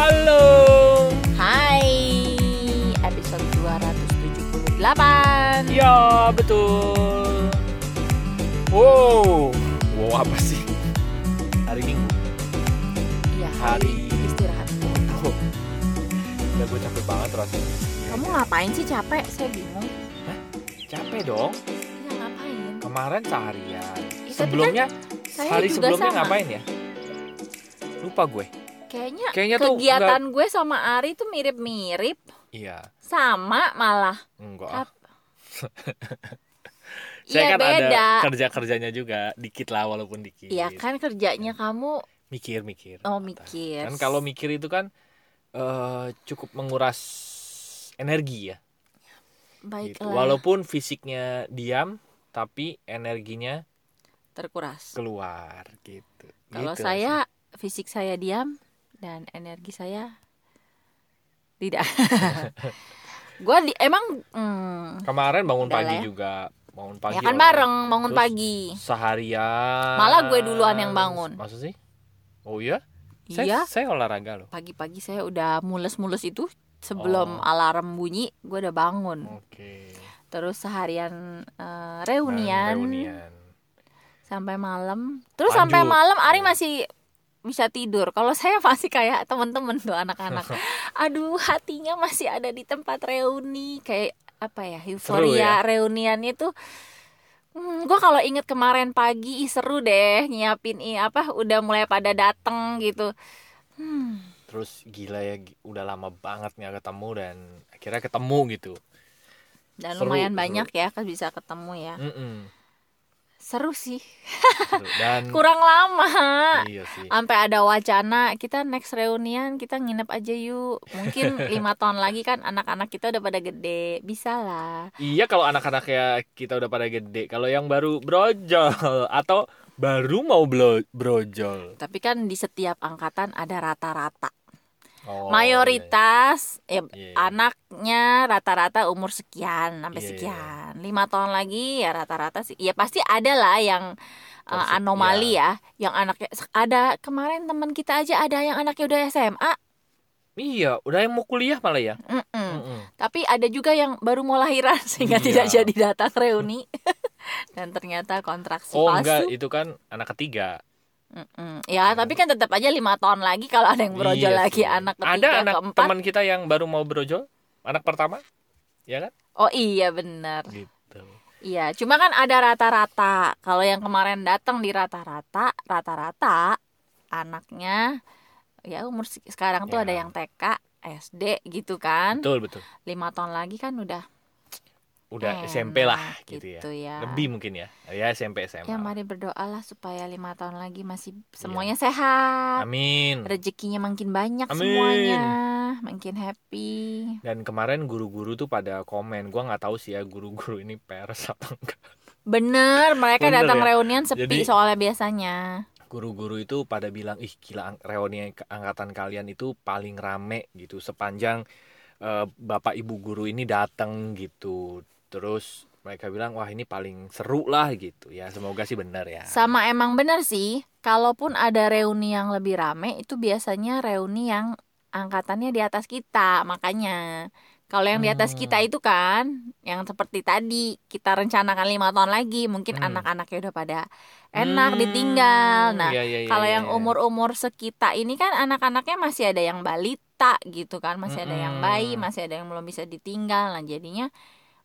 Halo. Hai, episode 278 Ya, betul. Wow. Wow, apa sih? Hari Minggu. Iya, Hari- hari istirahat Oh. Udah gue capek banget rasanya. Kamu ngapain sih capek? Saya bingung Capek dong. Iya ngapain? Kemarin seharian. Ya, Sebelumnya Saya hari sebelumnya sama. ngapain ya? Lupa gue. Kayaknya, Kayaknya tuh kegiatan gue sama Ari tuh mirip-mirip Iya, Sama malah enggak. Ap- Saya Iya kan beda ada kerja-kerjanya juga, dikit lah walaupun dikit. Iya kan kerjanya kamu Mikir-mikir. Oh mikir Kan kalau mikir itu kan eh, cukup menguras energi ya. Gitu. Baiklah Walaupun fisiknya diam, tapi energinya terkuras keluar gitu. Kalau Gitu saya fisik saya diam dan energi saya tidak. gue di emang hmm. Kemarin bangun pagi ya. juga, bangun pagi. ya kan orang. bareng bangun Terus pagi. Seharian. Malah gue duluan yang bangun. Maksud sih? Oh iya? Saya, Iya, saya olahraga loh. pagi-pagi saya udah mules-mules itu sebelum Oh. alarm bunyi gue udah bangun. Oke. Terus seharian eh, Nah, reunian, reunian. sampai malam. Terus Lanjut. sampai malam Ari masih bisa tidur. Kalau saya masih kayak temen-temen tuh anak-anak. Aduh, hatinya masih ada di tempat reuni kayak apa ya euforia ya? reuniannya tuh. Hmm, gue kalau inget kemarin pagi ih, seru deh nyiapin i apa udah mulai pada dateng gitu. Hmm, Terus gila ya, udah lama banget nggak ketemu dan akhirnya ketemu gitu. dan Seru, lumayan seru. banyak ya kan bisa ketemu ya. Mm-mm. Seru sih, Seru. Dan kurang lama. iya sih. Sampai ada wacana kita next reunian kita nginep aja yuk. Mungkin lima tahun lagi kan anak-anak kita udah pada gede, bisa lah. Iya kalau anak-anak ya kita udah pada gede. Kalau yang baru brojol atau baru mau blo- brojol. Tapi kan di setiap angkatan ada rata-rata. Oh, Mayoritas ya Iya. anaknya rata-rata umur sekian sampai Iya, iya. sekian. Lima tahun lagi ya rata-rata sih. Ya pasti ada lah yang uh, anomali ya. Yang anaknya ada kemarin teman kita aja ada yang anaknya udah SMA. Iya, udah yang mau kuliah malah ya. Mm-mm. Mm-mm. Tapi ada juga yang baru mau lahiran sehingga Iya. tidak jadi datang reuni. Dan ternyata kontraksi Oh palsu. enggak, itu kan anak ketiga. Mm-mm. Ya, tapi kan tetap aja lima tahun lagi kalau ada yang brojol Iya lagi anak ketiga Ada anak keempat. teman kita yang baru mau brojol, anak pertama, ya kan? Oh iya benar. Gitu. Iya, cuma kan ada rata-rata. Kalau yang kemarin datang di rata-rata, rata-rata anaknya ya umur se- sekarang tuh Ya. ada yang TK, SD gitu kan. Betul betul. Lima tahun lagi kan udah Udah enak SMP lah gitu, ya. gitu ya. Lebih mungkin ya. Ya SMP SMA. Ya mari berdoalah supaya lima tahun lagi masih Iya. semuanya sehat, Amin. rezekinya makin banyak Amin. semuanya, makin happy. Dan kemarin guru-guru tuh pada komen, gua nggak tahu sih ya guru-guru ini pers apa enggak. Bener, mereka Bener datang ya? reunian sepi Jadi- soalnya biasanya. Guru-guru itu pada bilang, ih gila reuni angkatan kalian itu paling rame gitu sepanjang eh, bapak ibu guru ini datang gitu. Terus mereka bilang, wah ini paling seru lah gitu ya. Semoga sih benar ya. Sama emang bener sih, kalaupun ada reuni yang lebih rame itu biasanya reuni yang angkatannya di atas kita, makanya kalau yang di atas Hmm. kita itu kan yang seperti tadi kita rencanakan lima tahun lagi mungkin Hmm. anak-anaknya udah pada enak Hmm, ditinggal. Nah, iya, iya, iya, kalau iya, yang iya. umur-umur sekita ini kan anak-anaknya masih ada yang balita gitu kan, masih ada yang bayi, Mm-mm. masih ada yang belum bisa ditinggal. Nah, jadinya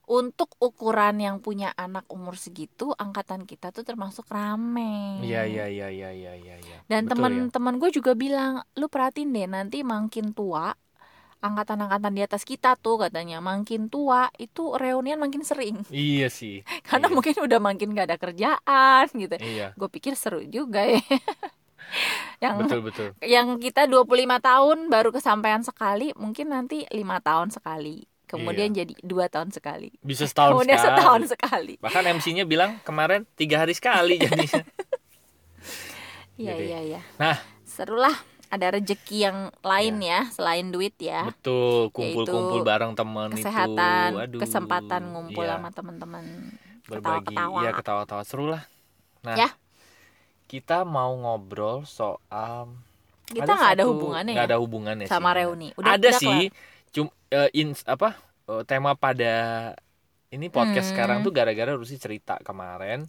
untuk ukuran yang punya anak umur segitu, angkatan kita tuh termasuk rame. Iya iya iya iya iya iya. iya. Dan Betul ya. teman-teman gue juga bilang, lu perhatiin deh nanti makin tua, angkatan-angkatan di atas kita tuh katanya makin tua itu reunian makin sering Iya sih. karena Iya. mungkin udah makin gak ada kerjaan gitu. Iya. Gue pikir seru juga ya. yang Betul betul. yang kita 25 tahun baru kesampaian sekali, mungkin nanti lima tahun sekali. Kemudian jadi dua tahun sekali. Bisa Iya. setahun Kemudian sekali. setahun sekali. Bahkan MC-nya bilang kemarin tiga hari sekali jadinya. Iya Jadi, iya iya. nah. serulah ada rezeki yang lain ya selain duit ya. Betul, kumpul-kumpul bareng temen Kesehatan, itu. Aduh, kesempatan ngumpul iya. sama teman-teman. berbagi ketawa-ketawa. iya ketawa-tawa seru lah nah Ya. kita mau ngobrol soal kita nggak ada satu- hubungannya nggak ya ada hubungannya sama sih. reuni. Udah, ada udah sih cum eh, ins apa eh, tema pada ini podcast Hmm. sekarang tuh gara-gara Rusi cerita kemarin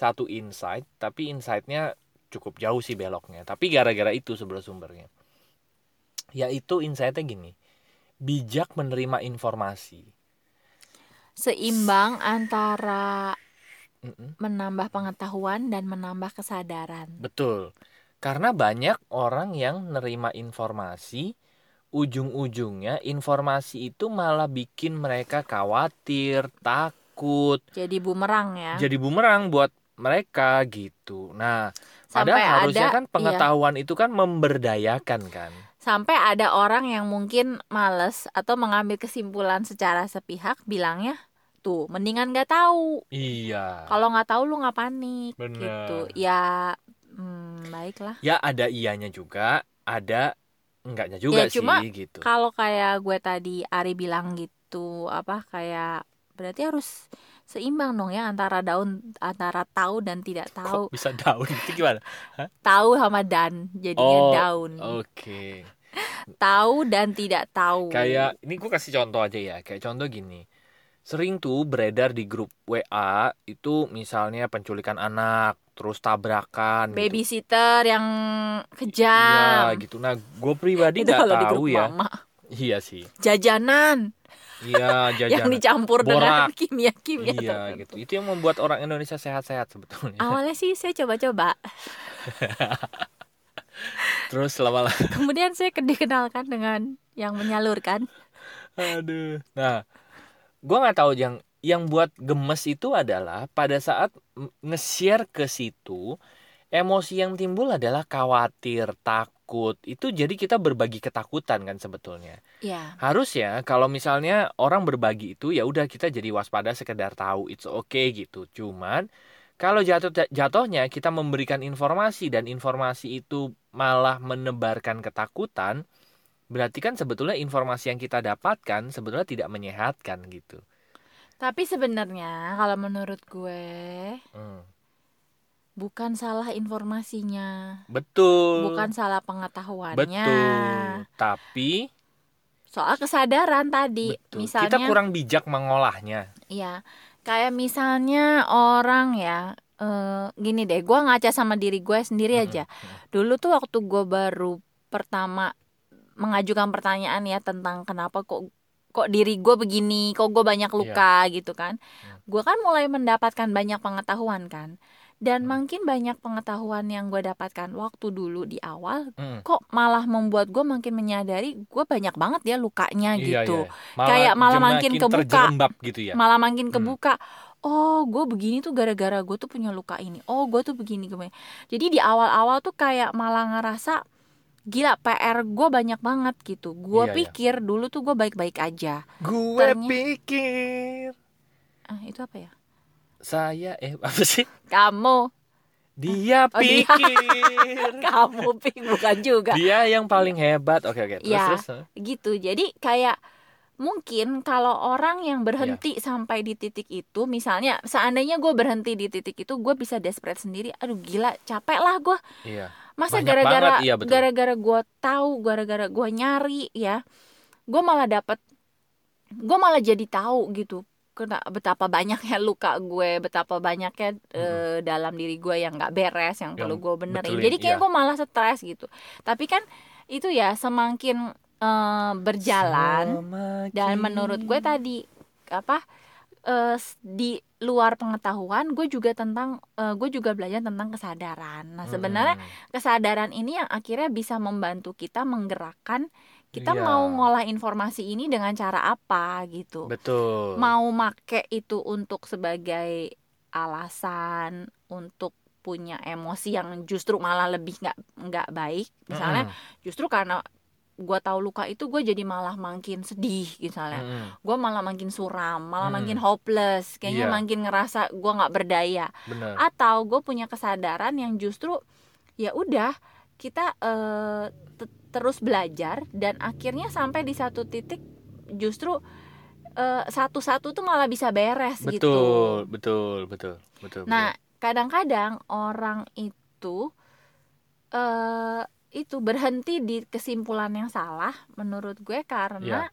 satu insight tapi insightnya cukup jauh sih beloknya tapi gara-gara itu sebenarnya sumbernya yaitu insightnya gini bijak menerima informasi. Seimbang antara Mm-mm. menambah pengetahuan dan menambah kesadaran. betul karena banyak orang yang nerima informasi ujung-ujungnya informasi itu malah bikin mereka khawatir takut Jadi bumerang ya. jadi bumerang buat mereka gitu. Nah, Sampai padahal harusnya ada kan iya. pengetahuan itu kan memberdayakan kan. sampai ada orang yang mungkin males atau mengambil kesimpulan secara sepihak bilangnya tuh mendingan nggak tahu Iya. kalau nggak tahu lu nggak panik Bener. gitu ya hmm, baiklah Ya ada ianya juga, ada enggaknya juga Ya, cuma sih gitu. kalau kayak gue tadi Ari bilang gitu apa kayak berarti harus seimbang dong ya antara daun antara tahu dan tidak tahu Kok bisa daun itu gimana? tahu sama dan jadinya Oh, daun Oke. tahu dan tidak tahu Kayak ini gue kasih contoh aja ya. Kayak contoh gini. Sering tuh beredar di grup WA itu misalnya penculikan anak, terus tabrakan gitu. babysitter yang Iya kejam gitu. Nah, gue pribadi nggak tahu ya. mama Iya sih. jajanan Iya, yang jajan. dicampur dengan Borak. kimia kimia Iya gitu. Itu yang membuat orang Indonesia sehat-sehat sebetulnya. awalnya sih saya coba-coba Terus lama-lama kemudian saya dikenalkan dengan yang menyalurkan aduh. Nah, gua nggak tahu yang yang buat gemes itu adalah pada saat nge-share ke situ emosi yang timbul adalah khawatir, takut. Itu jadi kita berbagi ketakutan kan sebetulnya. ya Harusnya kalau misalnya orang berbagi itu ya udah kita jadi waspada sekedar tahu it's okay gitu. Cuman kalau jatuh jatuhnya kita memberikan informasi dan informasi itu malah menebarkan ketakutan, berarti kan sebetulnya informasi yang kita dapatkan sebetulnya tidak menyehatkan gitu. tapi sebenarnya kalau menurut gue Hmm, bukan salah informasinya Betul. bukan salah pengetahuannya Betul. Tapi soal kesadaran tadi betul. misalnya kita kurang bijak mengolahnya. Iya, kayak misalnya orang ya, eh, gini deh, gue ngaca sama diri gue sendiri Mm-mm. aja. Dulu tuh waktu gue baru pertama mengajukan pertanyaan ya tentang kenapa kok kok diri gue begini, kok gue banyak luka gitu kan. Gue kan mulai mendapatkan banyak pengetahuan kan. Dan Hmm. makin banyak pengetahuan yang gue dapatkan waktu dulu di awal, Mm. kok malah membuat gue makin menyadari gue banyak banget ya lukanya Iya, gitu iya. Kayak malah makin kebuka. gitu ya. malah makin Hmm. kebuka oh gue begini tuh gara-gara gue tuh punya luka ini oh gue tuh begini gue jadi di awal-awal tuh kayak malah ngerasa gila PR gue banyak banget gitu gue Iya, iya. pikir dulu tuh gue baik-baik aja Gue Ternyata- pikir ah itu apa ya saya eh apa sih? kamu Dia Oh, dia. pikir. kamu pik bukan juga Dia yang paling hebat. Oke oke. Terus Iya. terus. gitu jadi kayak mungkin kalau orang yang berhenti sampai di titik itu misalnya seandainya gue berhenti di titik itu gue bisa desperate sendiri aduh gila capek lah gue Iya. masa gara-gara iya, gara-gara gue tahu gara-gara gue nyari ya gue malah dapat gue malah jadi tahu gitu kena betapa banyaknya luka gue betapa banyaknya eh, dalam diri gue yang nggak beres yang, perlu Yang gue benerin. betulin, jadi kayak iya. gue malah stres gitu. Tapi kan itu ya semakin eh, berjalan dan menurut gue tadi apa s- di luar pengetahuan gue juga tentang eh, gue juga belajar tentang kesadaran nah sebenarnya kesadaran ini yang akhirnya bisa membantu kita menggerakkan kita Iya. mau ngolah informasi ini dengan cara apa gitu betul. mau make itu untuk sebagai alasan untuk punya emosi yang justru malah lebih nggak nggak baik misalnya Mm-mm. justru karena gue tahu luka itu gue jadi malah makin sedih misalnya Mm-mm. gue malah makin suram malah Hmm. makin hopeless kayaknya Iya. makin ngerasa gue nggak berdaya Benar. atau gue punya kesadaran yang justru ya udah kita te- terus belajar dan akhirnya sampai di satu titik justru eh, satu-satu tuh malah bisa beres Betul, gitu. betul, betul, betul. Nah kadang-kadang orang itu eh itu berhenti di kesimpulan yang salah menurut gue karena Iya.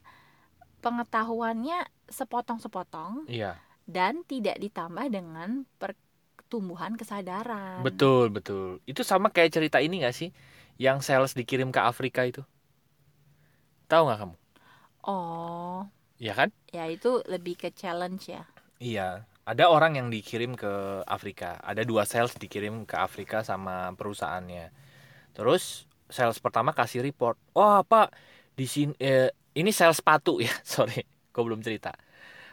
pengetahuannya sepotong-sepotong Iya. dan tidak ditambah dengan pertumbuhan kesadaran. Betul, betul. Itu sama kayak cerita ini gak sih? Yang sales dikirim ke Afrika itu. Tahu nggak kamu? Oh, Iya kan? ya itu lebih ke challenge ya. Iya. Ada orang yang dikirim ke Afrika. Ada dua sales dikirim ke Afrika sama perusahaannya. Terus sales pertama kasih report. Wah, Pak, di sini eh, ini sales sepatu ya. Sorry, gue belum cerita.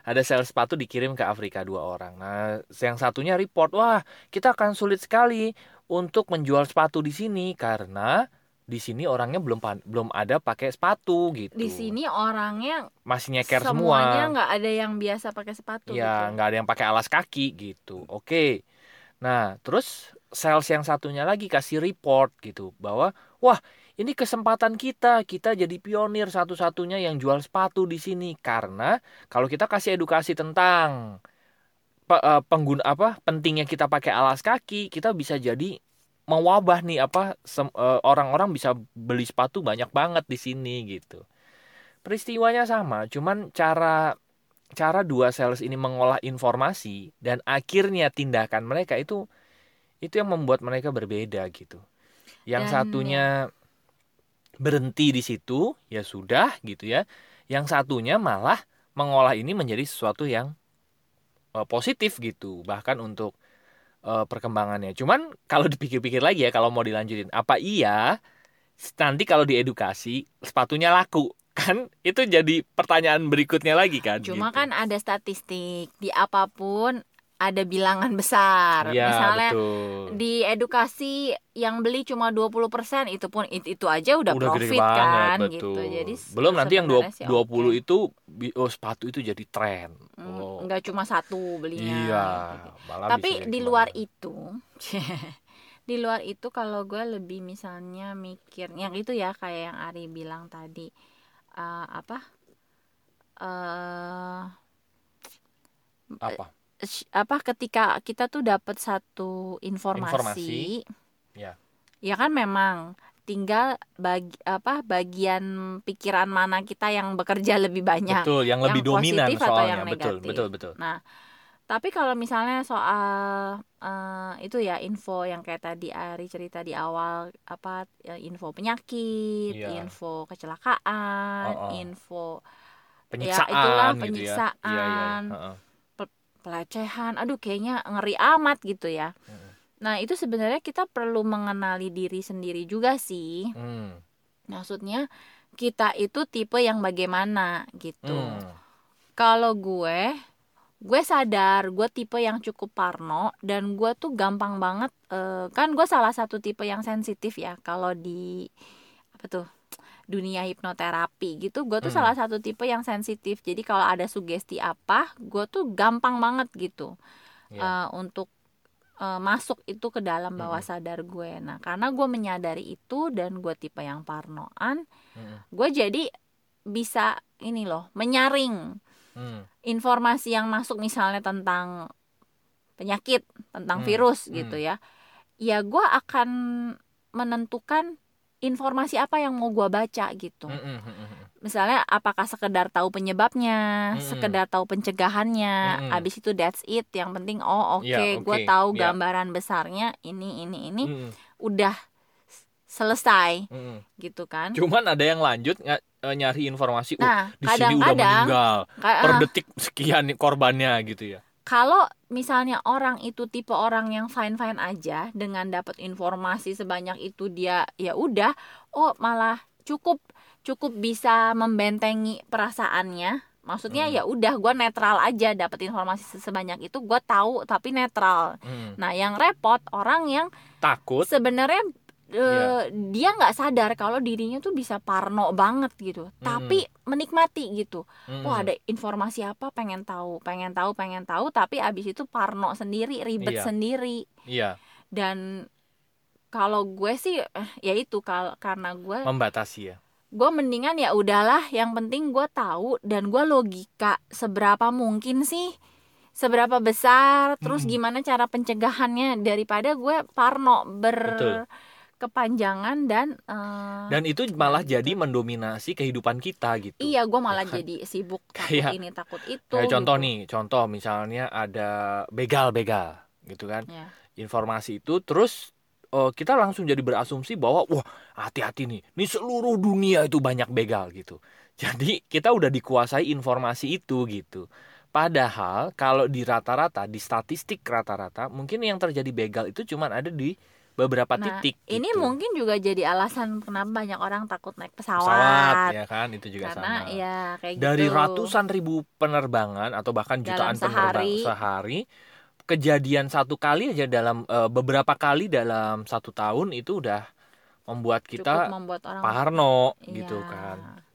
Ada sales sepatu dikirim ke Afrika dua orang. Nah, yang satunya report, wah, kita akan sulit sekali untuk menjual sepatu di sini karena di sini orangnya belum belum ada pakai sepatu gitu. Di sini orangnya masih nyeker semuanya semua. nggak ada yang biasa pakai sepatu. Ya, gitu. nggak ada yang pakai alas kaki gitu. Oke. Nah, terus sales yang satunya lagi kasih report gitu bahwa wah, ini kesempatan kita. Kita jadi pionir satu-satunya yang jual sepatu di sini karena kalau kita kasih edukasi tentang eh, pengguna apa pentingnya kita pakai alas kaki, kita bisa jadi mewabah nih apa eh, orang-orang bisa beli sepatu banyak banget di sini gitu. Peristiwanya sama, cuman cara cara dua sales ini mengolah informasi dan akhirnya tindakan mereka itu itu yang membuat mereka berbeda gitu. Yang Dan, satunya berhenti di situ, ya sudah gitu ya. Yang satunya malah mengolah ini menjadi sesuatu yang eh, positif gitu, bahkan untuk eh, perkembangannya. Cuman kalau dipikir-pikir lagi ya kalau mau dilanjutin, apa iya nanti kalau diedukasi sepatunya laku? Kan itu jadi pertanyaan berikutnya lagi kan. Cuma gitu. kan ada statistik di apa pun ada bilangan besar. Iya, Misalnya betul. di edukasi yang beli cuma 20% itu pun itu, itu aja udah, Udah gede profit banget, kan betul. gitu. Jadi belum nanti yang dua- sebenarnya sih 20 oke. itu oh sepatu itu jadi tren. Hmm, Oh. nggak cuma satu belinya. Iya, gitu. malah Tapi di luar ke mana-mana. itu, di luar itu kalau gue lebih misalnya mikir yang itu ya kayak yang Ari bilang tadi eh, apa eh apa? Apa ketika kita tuh dapat satu informasi, Informasi, ya. ya kan memang tinggal bagi apa bagian pikiran mana kita yang bekerja lebih banyak betul, yang lebih yang dominan positif atau soalnya. yang betul, negatif? betul, betul. Nah, tapi kalau misalnya soal eh, itu ya info yang kayak tadi Ari cerita di awal apa ya, info penyakit, Iya. info kecelakaan, Oh, oh. info Penyiksaan itulah, gitu ya. penyiksaan. Iya, iya. heeh. Pelecehan, aduh kayaknya ngeri amat gitu ya. Mm. Nah, itu sebenarnya kita perlu mengenali diri sendiri juga sih. Hmm. Maksudnya kita itu tipe yang bagaimana gitu. Hmm. Kalau gue, gue sadar gue tipe yang cukup parno dan gue tuh gampang banget eh, kan gue salah satu tipe yang sensitif ya kalau di apa tuh dunia hipnoterapi gitu gue tuh Hmm. salah satu tipe yang sensitif jadi kalau ada sugesti apa gue tuh gampang banget gitu Iya. eh, untuk eh, masuk itu ke dalam bawah Mm-mm. sadar gue nah karena gue menyadari itu dan gue tipe yang parnoan Hmm. gue jadi bisa ini loh menyaring Hmm. informasi yang masuk misalnya tentang penyakit tentang Hmm, virus hmm. gitu ya ya gue akan menentukan informasi apa yang mau gue baca gitu misalnya apakah sekedar tahu penyebabnya sekedar tahu pencegahannya abis itu that's it yang penting oh oke Ya, gue oke. tahu Ya. gambaran besarnya ini ini ini Hmm, udah selesai hmm. gitu kan Cuman ada yang lanjut nga- eh, nyari informasi, uh, nah di sini udah meninggal ka- per ah, detik sekian korbannya gitu ya. Kalau misalnya orang itu tipe orang yang fine fine aja dengan dapat informasi sebanyak itu dia ya udah oh malah cukup cukup bisa membentengi perasaannya maksudnya Hmm. ya udah gue netral aja dapat informasi se- sebanyak itu gue tahu tapi netral Hmm. nah yang repot orang yang Takut. sebenarnya eh, Iya. dia nggak sadar kalau dirinya tuh bisa parno banget gitu tapi menikmati gitu Hmm. Wah ada informasi apa pengen tahu, pengen tahu, pengen tahu, tapi abis itu parno sendiri, ribet Iya. sendiri. Iya, Dan kalau gue sih, eh, ya itu kal karena gue, membatasi ya. gue mendingan ya udahlah. Yang penting gue tahu dan gue logika seberapa mungkin sih, seberapa besar, terus Mm-mm. gimana cara pencegahannya daripada gue parno Betul. Kepanjangan dan uh, dan itu malah gitu. jadi mendominasi kehidupan kita gitu iya gue malah kan? jadi sibuk takut kayak, ini takut itu kayak contoh gitu. nih contoh misalnya ada begal begal gitu kan ya. informasi itu terus uh, kita langsung jadi berasumsi bahwa wah hati-hati nih ini seluruh dunia itu banyak begal gitu jadi kita udah dikuasai informasi itu gitu padahal kalau di rata-rata di statistik rata-rata mungkin yang terjadi begal itu cuma ada di beberapa nah, titik. Ini gitu. mungkin juga jadi alasan kenapa banyak orang takut naik pesawat. Pesawat ya kan itu juga Karena, sama. ya kayak Dari gitu. ratusan ribu penerbangan atau bahkan jutaan penerbang sehari, kejadian satu kali aja dalam uh, beberapa kali dalam satu tahun itu udah membuat kita membuat orang parno iya. gitu kan.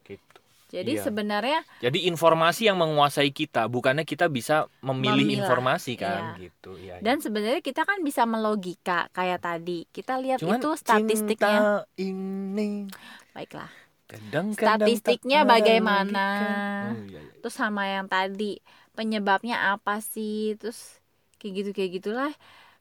Jadi iya. sebenarnya Jadi informasi yang menguasai kita, bukannya kita bisa memilih memilah, informasi kan iya. gitu. Iya, Dan iya. sebenarnya kita kan bisa melogika kayak tadi. Kita lihat Cuman itu statistiknya. ini. Baiklah. Kadang, kadang statistiknya bagaimana? Oh, iya, iya. Terus sama yang tadi penyebabnya apa sih? Terus kayak gitu kayak gitulah.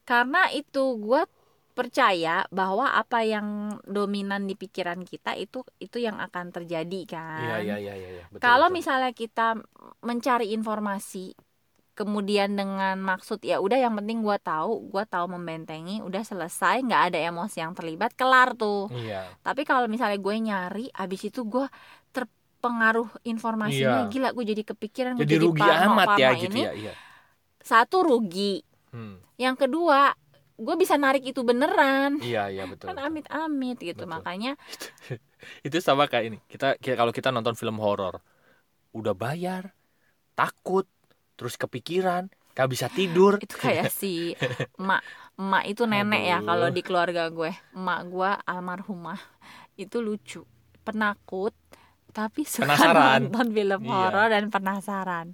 Karena itu gue percaya bahwa apa yang dominan di pikiran kita itu itu yang akan terjadi kan. Iya iya iya iya. iya. Kalau misalnya kita mencari informasi kemudian dengan maksud ya udah yang penting gue tahu gue tahu membentengi udah selesai nggak ada emosi yang terlibat kelar tuh iya. tapi kalau misalnya gue nyari abis itu gue terpengaruh informasinya iya. gila gue jadi kepikiran jadi, jadi rugi parno, amat ya gitu ini, ya iya. satu rugi hmm. yang kedua gue bisa narik itu beneran iya iya betul kan amit amit gitu betul. makanya itu sama kayak ini kita, kita kalau kita nonton film horor udah bayar takut terus kepikiran gak bisa tidur itu kayak si emak emak itu nenek ya Aduh. ya kalau di keluarga gue emak gue almarhumah itu lucu penakut tapi suka penasaran. nonton film iya. horor dan penasaran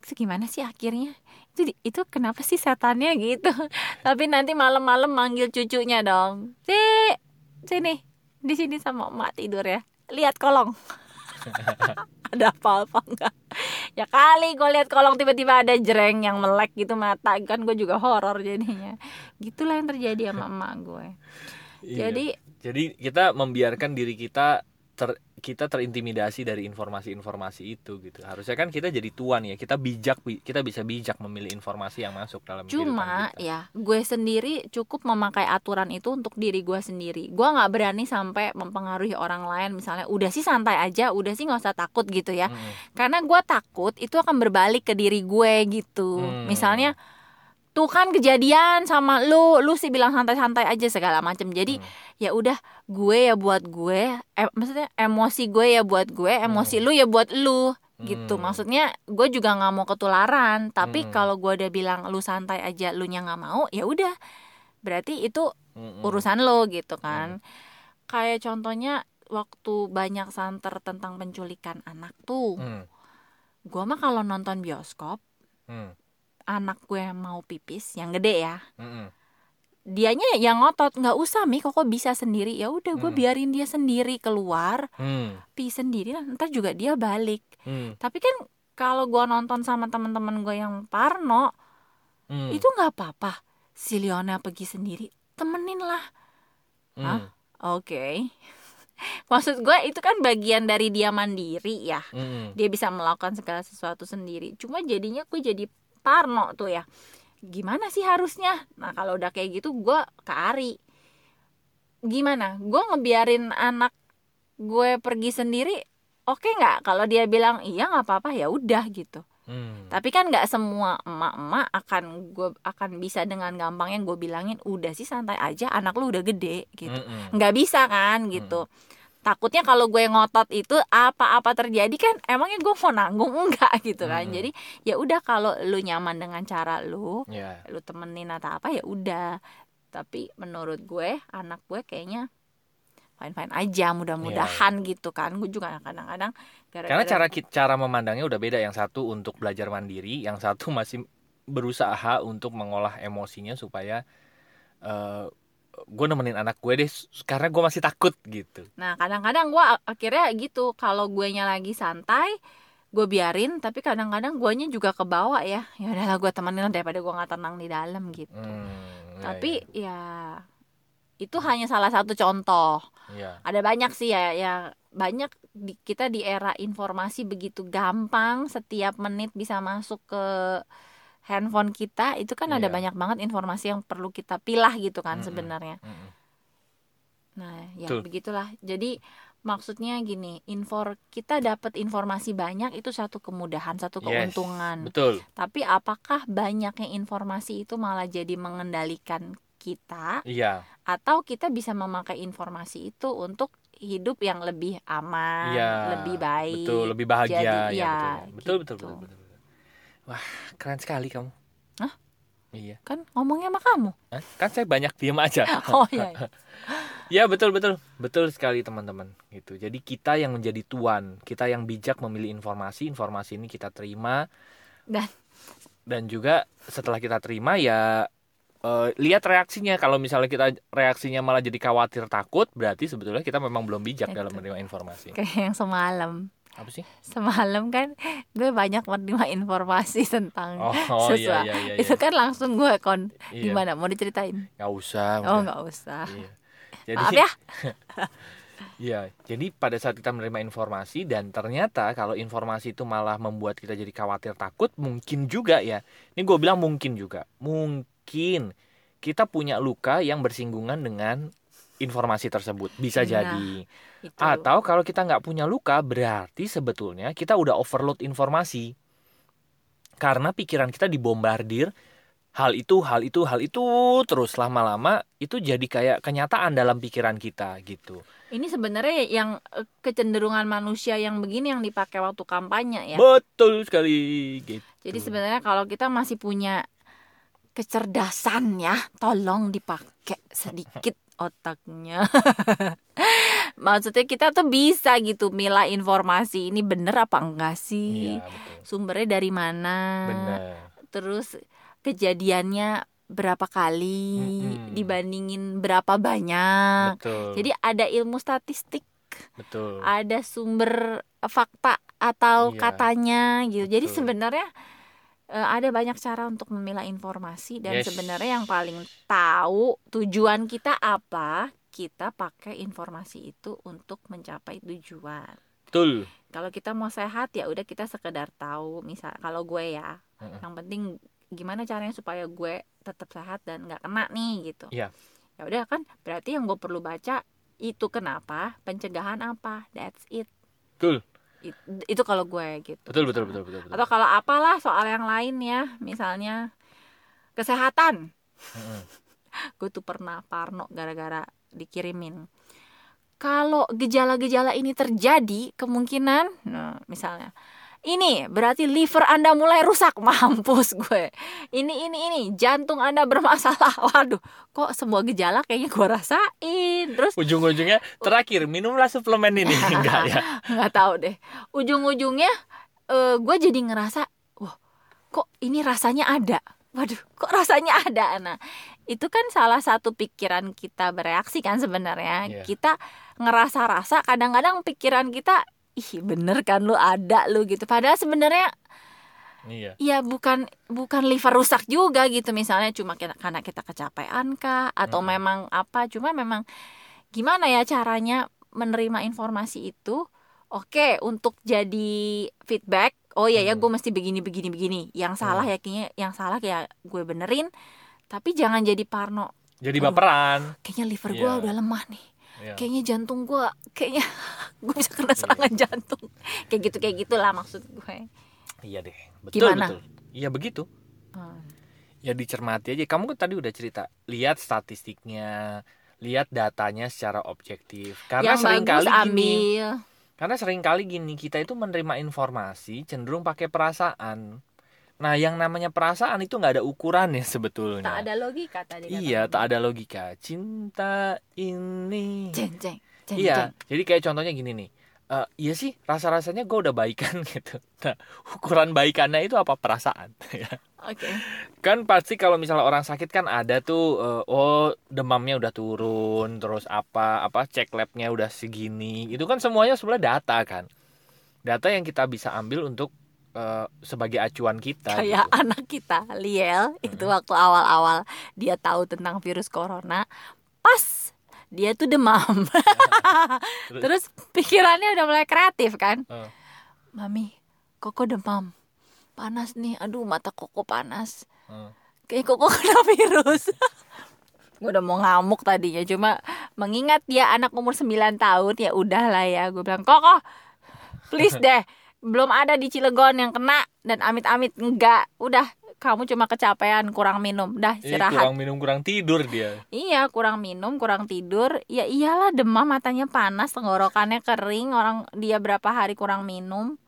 itu gimana sih akhirnya itu itu kenapa sih setannya gitu? Tapi nanti malam-malam manggil cucunya dong. Si sini di sini sama emak tidur ya. Lihat kolong. Ada apa-apa enggak? Ya kali gue lihat kolong tiba-tiba ada jreng yang melek gitu mata. Kan gue juga horor jadinya. Gitulah yang terjadi sama emak gue iya. jadi jadi kita membiarkan diri kita ter kita terintimidasi dari informasi-informasi itu gitu. Harusnya kan kita jadi tuan ya, kita bijak kita bisa bijak memilih informasi yang masuk dalam Cuma ya, gue sendiri cukup memakai aturan itu untuk diri gue sendiri. Gue nggak berani sampai mempengaruhi orang lain misalnya udah sih santai aja, udah sih nggak usah takut gitu ya. Hmm. Karena gue takut itu akan berbalik ke diri gue gitu. Hmm. Misalnya tuh kan kejadian sama lu lu sih bilang santai-santai aja segala macam jadi hmm. ya udah gue ya buat gue eh, maksudnya emosi gue ya buat gue emosi hmm. lu ya buat lu gitu hmm. maksudnya gue juga nggak mau ketularan tapi hmm. kalau gue udah bilang lu santai aja lu nya nggak mau ya udah berarti itu hmm. urusan lo gitu kan hmm. kayak contohnya waktu banyak santer tentang penculikan anak tuh hmm. gue mah kalau nonton bioskop hmm anak gue mau pipis yang gede ya mm -hmm. dianya yang ngotot nggak usah mi kok bisa sendiri ya udah gue mm. biarin dia sendiri keluar mm. pi sendiri ntar juga dia balik mm. tapi kan kalau gue nonton sama teman-teman gue yang parno mm. itu nggak apa-apa si Leona pergi sendiri temenin lah mm. oke okay. maksud gue itu kan bagian dari dia mandiri ya mm. dia bisa melakukan segala sesuatu sendiri cuma jadinya gue jadi Parno tuh ya. Gimana sih harusnya? Nah kalau udah kayak gitu gue ke Ari gimana? Gue ngebiarin anak gue pergi sendiri oke okay nggak? Kalau dia bilang iya nggak apa-apa ya udah gitu. Hmm. tapi kan nggak semua emak-emak akan gue akan bisa dengan gampangnya gue bilangin udah sih santai aja anak lu udah gede gitu. Nggak -hmm. bisa kan gitu. Hmm takutnya kalau gue ngotot itu apa-apa terjadi kan emangnya gue mau nanggung enggak gitu kan hmm. jadi ya udah kalau lu nyaman dengan cara lu yeah. lu temenin atau apa ya udah tapi menurut gue anak gue kayaknya fine fine aja mudah-mudahan yeah. gitu kan gue juga kadang-kadang karena cara cara memandangnya udah beda yang satu untuk belajar mandiri yang satu masih berusaha untuk mengolah emosinya supaya uh, gue nemenin anak gue deh karena gue masih takut gitu nah kadang-kadang gue akhirnya gitu kalau gue nya lagi santai gue biarin tapi kadang-kadang guanya juga ke bawah ya ya udahlah gue temenin daripada gue nggak tenang di dalam gitu hmm, ya, tapi ya. ya itu hanya salah satu contoh Iya. ada banyak sih ya yang banyak di, kita di era informasi begitu gampang setiap menit bisa masuk ke handphone kita itu kan ada Iya. banyak banget informasi yang perlu kita pilah gitu kan Mm-mm. sebenarnya Mm-mm. nah ya Betul. begitulah jadi maksudnya gini infor kita dapat informasi banyak itu satu kemudahan satu Yes, keuntungan Betul. tapi apakah banyaknya informasi itu malah jadi mengendalikan kita Iya. atau kita bisa memakai informasi itu untuk hidup yang lebih aman, Iya. lebih baik. Betul, lebih bahagia Jadi, ya, iya, betul. Betul, betul, gitu. betul, betul, betul. Wah, keren sekali kamu. Hah? Iya. Kan ngomongnya sama kamu. Hah? Kan saya banyak diam aja. Oh iya. iya. Ya betul betul betul sekali teman-teman gitu. Jadi kita yang menjadi tuan, kita yang bijak memilih informasi, informasi ini kita terima Dan dan juga setelah kita terima ya eh, lihat reaksinya. Kalau misalnya kita reaksinya malah jadi khawatir takut, berarti sebetulnya kita memang belum bijak Betul. dalam menerima informasi. kayak yang semalam. Apa sih? Semalam kan gue banyak menerima informasi tentang Oh, oh iya sesuatu. iya iya. Itu iya. kan langsung gue kon Iya. gimana mau diceritain? Nggak usah. Oh nggak usah. Iya. Jadi Maaf ya. Iya, jadi pada saat kita menerima informasi dan ternyata kalau informasi itu malah membuat kita jadi khawatir takut, mungkin juga ya. Ini gue bilang mungkin juga, mungkin kita punya luka yang bersinggungan dengan informasi tersebut, bisa Nah, jadi. Itu. Atau kalau kita nggak punya luka, berarti sebetulnya kita udah overload informasi. Karena pikiran kita dibombardir hal itu, hal itu, hal itu terus lama-lama itu jadi kayak kenyataan dalam pikiran kita gitu. Ini sebenarnya yang eh, kecenderungan manusia yang begini yang dipakai waktu kampanye ya. Betul sekali gitu. Jadi sebenarnya kalau kita masih punya kecerdasan ya, tolong dipakai sedikit otaknya. Maksudnya kita tuh bisa gitu milah informasi ini bener apa enggak sih? Iya, betul. Sumbernya dari mana? Benar. Terus kejadiannya berapa kali Mm-mm. dibandingin berapa banyak. Betul. Jadi ada ilmu statistik, betul. ada sumber fakta atau Iya, katanya gitu. Jadi betul. sebenarnya eh, ada banyak cara untuk memilah informasi dan Yes. sebenarnya yang paling tahu tujuan kita apa, kita pakai informasi itu untuk mencapai tujuan. Betul. Kalau kita mau sehat ya udah kita sekedar tahu, misal kalau gue ya, Mm-mm. yang penting gimana caranya supaya gue tetap sehat dan nggak kena nih gitu. Iya. Ya udah kan, berarti yang gue perlu baca itu kenapa, pencegahan apa, that's it. Betul. It- itu kalau gue gitu. Betul betul betul betul. betul. Atau kalau apalah soal yang lain ya, misalnya kesehatan. Gue tuh pernah parno gara-gara dikirimin. Kalau gejala-gejala ini terjadi, kemungkinan, nah, misalnya, ini berarti liver Anda mulai rusak, mampus gue. Ini ini ini jantung Anda bermasalah. Waduh, kok semua gejala kayaknya gue rasain. Terus Ujung-ujungnya terakhir minumlah suplemen ini enggak ya? nggak tahu deh. Ujung-ujungnya eh, gue jadi ngerasa, wah, kok ini rasanya ada. Waduh, kok rasanya ada. Nah, itu kan salah satu pikiran kita bereaksi kan sebenarnya. Iya. Kita ngerasa rasa kadang-kadang pikiran kita ih bener kan lu ada lu gitu. Padahal sebenarnya Iya. ya bukan bukan liver rusak juga gitu misalnya cuma kita, karena kita kecapean kah atau Mm-mm. memang apa cuma memang gimana ya caranya menerima informasi itu oke untuk jadi feedback oh iya ya Hmm. gue mesti begini begini begini yang salah ya kayaknya yang salah ya gue benerin tapi jangan jadi parno Jadi baperan. kayaknya liver gue Iya. udah lemah nih Iya. kayaknya jantung gue kayaknya gue bisa kena serangan jantung kayak gitu kayak gitulah maksud gue Iya deh. Betul Gimana? betul. Iya begitu. Hmm. Ya dicermati aja. Kamu kan tadi udah cerita, lihat statistiknya, lihat datanya secara objektif. Karena yang sering bagus kali gini, ambil karena sering kali gini kita itu menerima informasi cenderung pakai perasaan. Nah, yang namanya perasaan itu nggak ada ukurannya sebetulnya. tak ada logika tadi Iya, tak ada logika. Cinta ini. jeng jeng jeng Iya, jeng. jadi kayak contohnya gini nih. Eh, iya sih, rasa-rasanya gue udah baikan gitu. Nah, ukuran baikannya itu apa perasaan? ya. oke kan pasti kalau misalnya orang sakit kan ada tuh, eh, oh demamnya udah turun, terus apa apa cek labnya udah segini. Itu kan semuanya sebenarnya data kan. Data yang kita bisa ambil untuk eh, sebagai acuan kita. kayak gitu. anak kita Liel itu waktu awal-awal dia tahu tentang virus corona pas dia tuh demam. Terus, terus pikirannya udah mulai kreatif kan? Eh, mami koko demam. Panas nih aduh mata koko panas. Eh. kayak koko kena virus. Gue udah mau ngamuk tadinya cuma mengingat dia anak umur 9 tahun ya udahlah ya gue bilang koko please deh belum ada di Cilegon yang kena dan amit-amit enggak. Udah kamu cuma kecapean kurang minum. Dah istirahat. kurang minum kurang tidur dia. Iya kurang minum kurang tidur. Ya iyalah demam matanya panas tenggorokannya kering orang dia berapa hari kurang minum.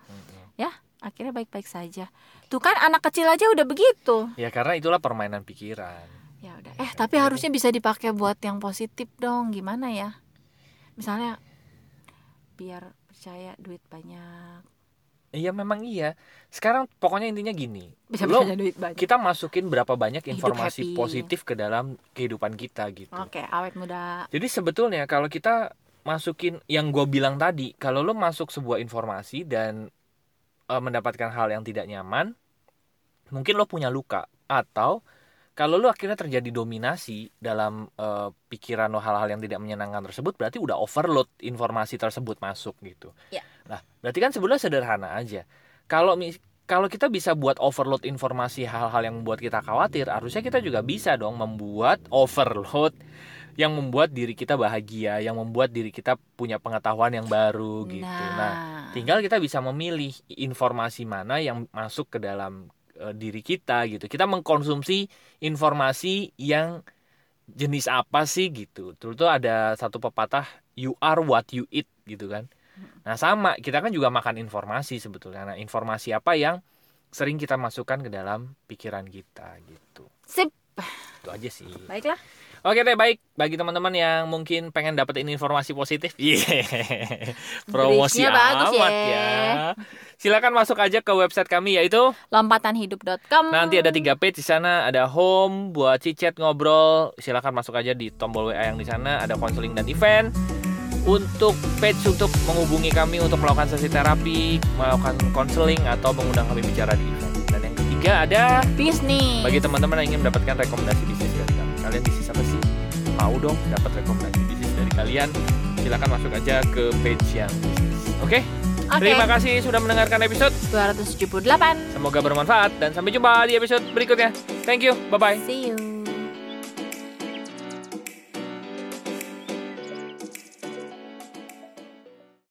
Ya akhirnya baik-baik saja. Tuh kan anak kecil aja udah begitu. Ya karena itulah permainan pikiran. Ya udah. Eh tapi harusnya bisa dipakai buat yang positif dong. Gimana ya? Misalnya biar percaya duit banyak iya memang iya. Sekarang pokoknya intinya gini. Bisa lo duit banyak. kita masukin berapa banyak informasi positif ke dalam kehidupan kita gitu. Oke awet muda. Jadi sebetulnya kalau kita masukin yang gue bilang tadi, kalau lo masuk sebuah informasi dan eh, mendapatkan hal yang tidak nyaman, mungkin lo punya luka. Atau kalau lo akhirnya terjadi dominasi dalam eh, pikiran lo hal-hal yang tidak menyenangkan tersebut, berarti udah overload informasi tersebut masuk gitu. Ya. Nah, berarti kan sebenarnya sederhana aja. Kalau kalau kita bisa buat overload informasi hal-hal yang membuat kita khawatir, harusnya kita juga bisa dong membuat overload yang membuat diri kita bahagia, yang membuat diri kita punya pengetahuan yang baru gitu. Nah, nah tinggal kita bisa memilih informasi mana yang masuk ke dalam eh, diri kita gitu. Kita mengkonsumsi informasi yang jenis apa sih gitu. Terus tuh ada satu pepatah you are what you eat gitu kan. Nah, sama, kita kan juga makan informasi sebetulnya. Nah, informasi apa yang sering kita masukkan ke dalam pikiran kita gitu. sip Itu aja sih. baiklah Oke deh baik bagi teman-teman yang mungkin pengen dapetin informasi positif, iya promosi bagus amat ya. ya. Silakan masuk aja ke website kami yaitu lompatanhidup.com nanti ada tiga page di sana ada home buat cicet ngobrol. Silakan masuk aja di tombol WA yang di sana ada konseling dan event. Untuk page untuk menghubungi kami untuk melakukan sesi terapi, melakukan konseling atau mengundang kami bicara di event. Dan yang ketiga ada bisnis bagi teman-teman yang ingin mendapatkan rekomendasi bisnis dari kami. Kalian bisnis apa sih? Mau dong dapat rekomendasi bisnis dari kalian silakan masuk aja ke page yang bisnis. Oke? Oke. terima kasih sudah mendengarkan episode 278 semoga bermanfaat dan sampai jumpa di episode berikutnya. Thank you. Bye bye see you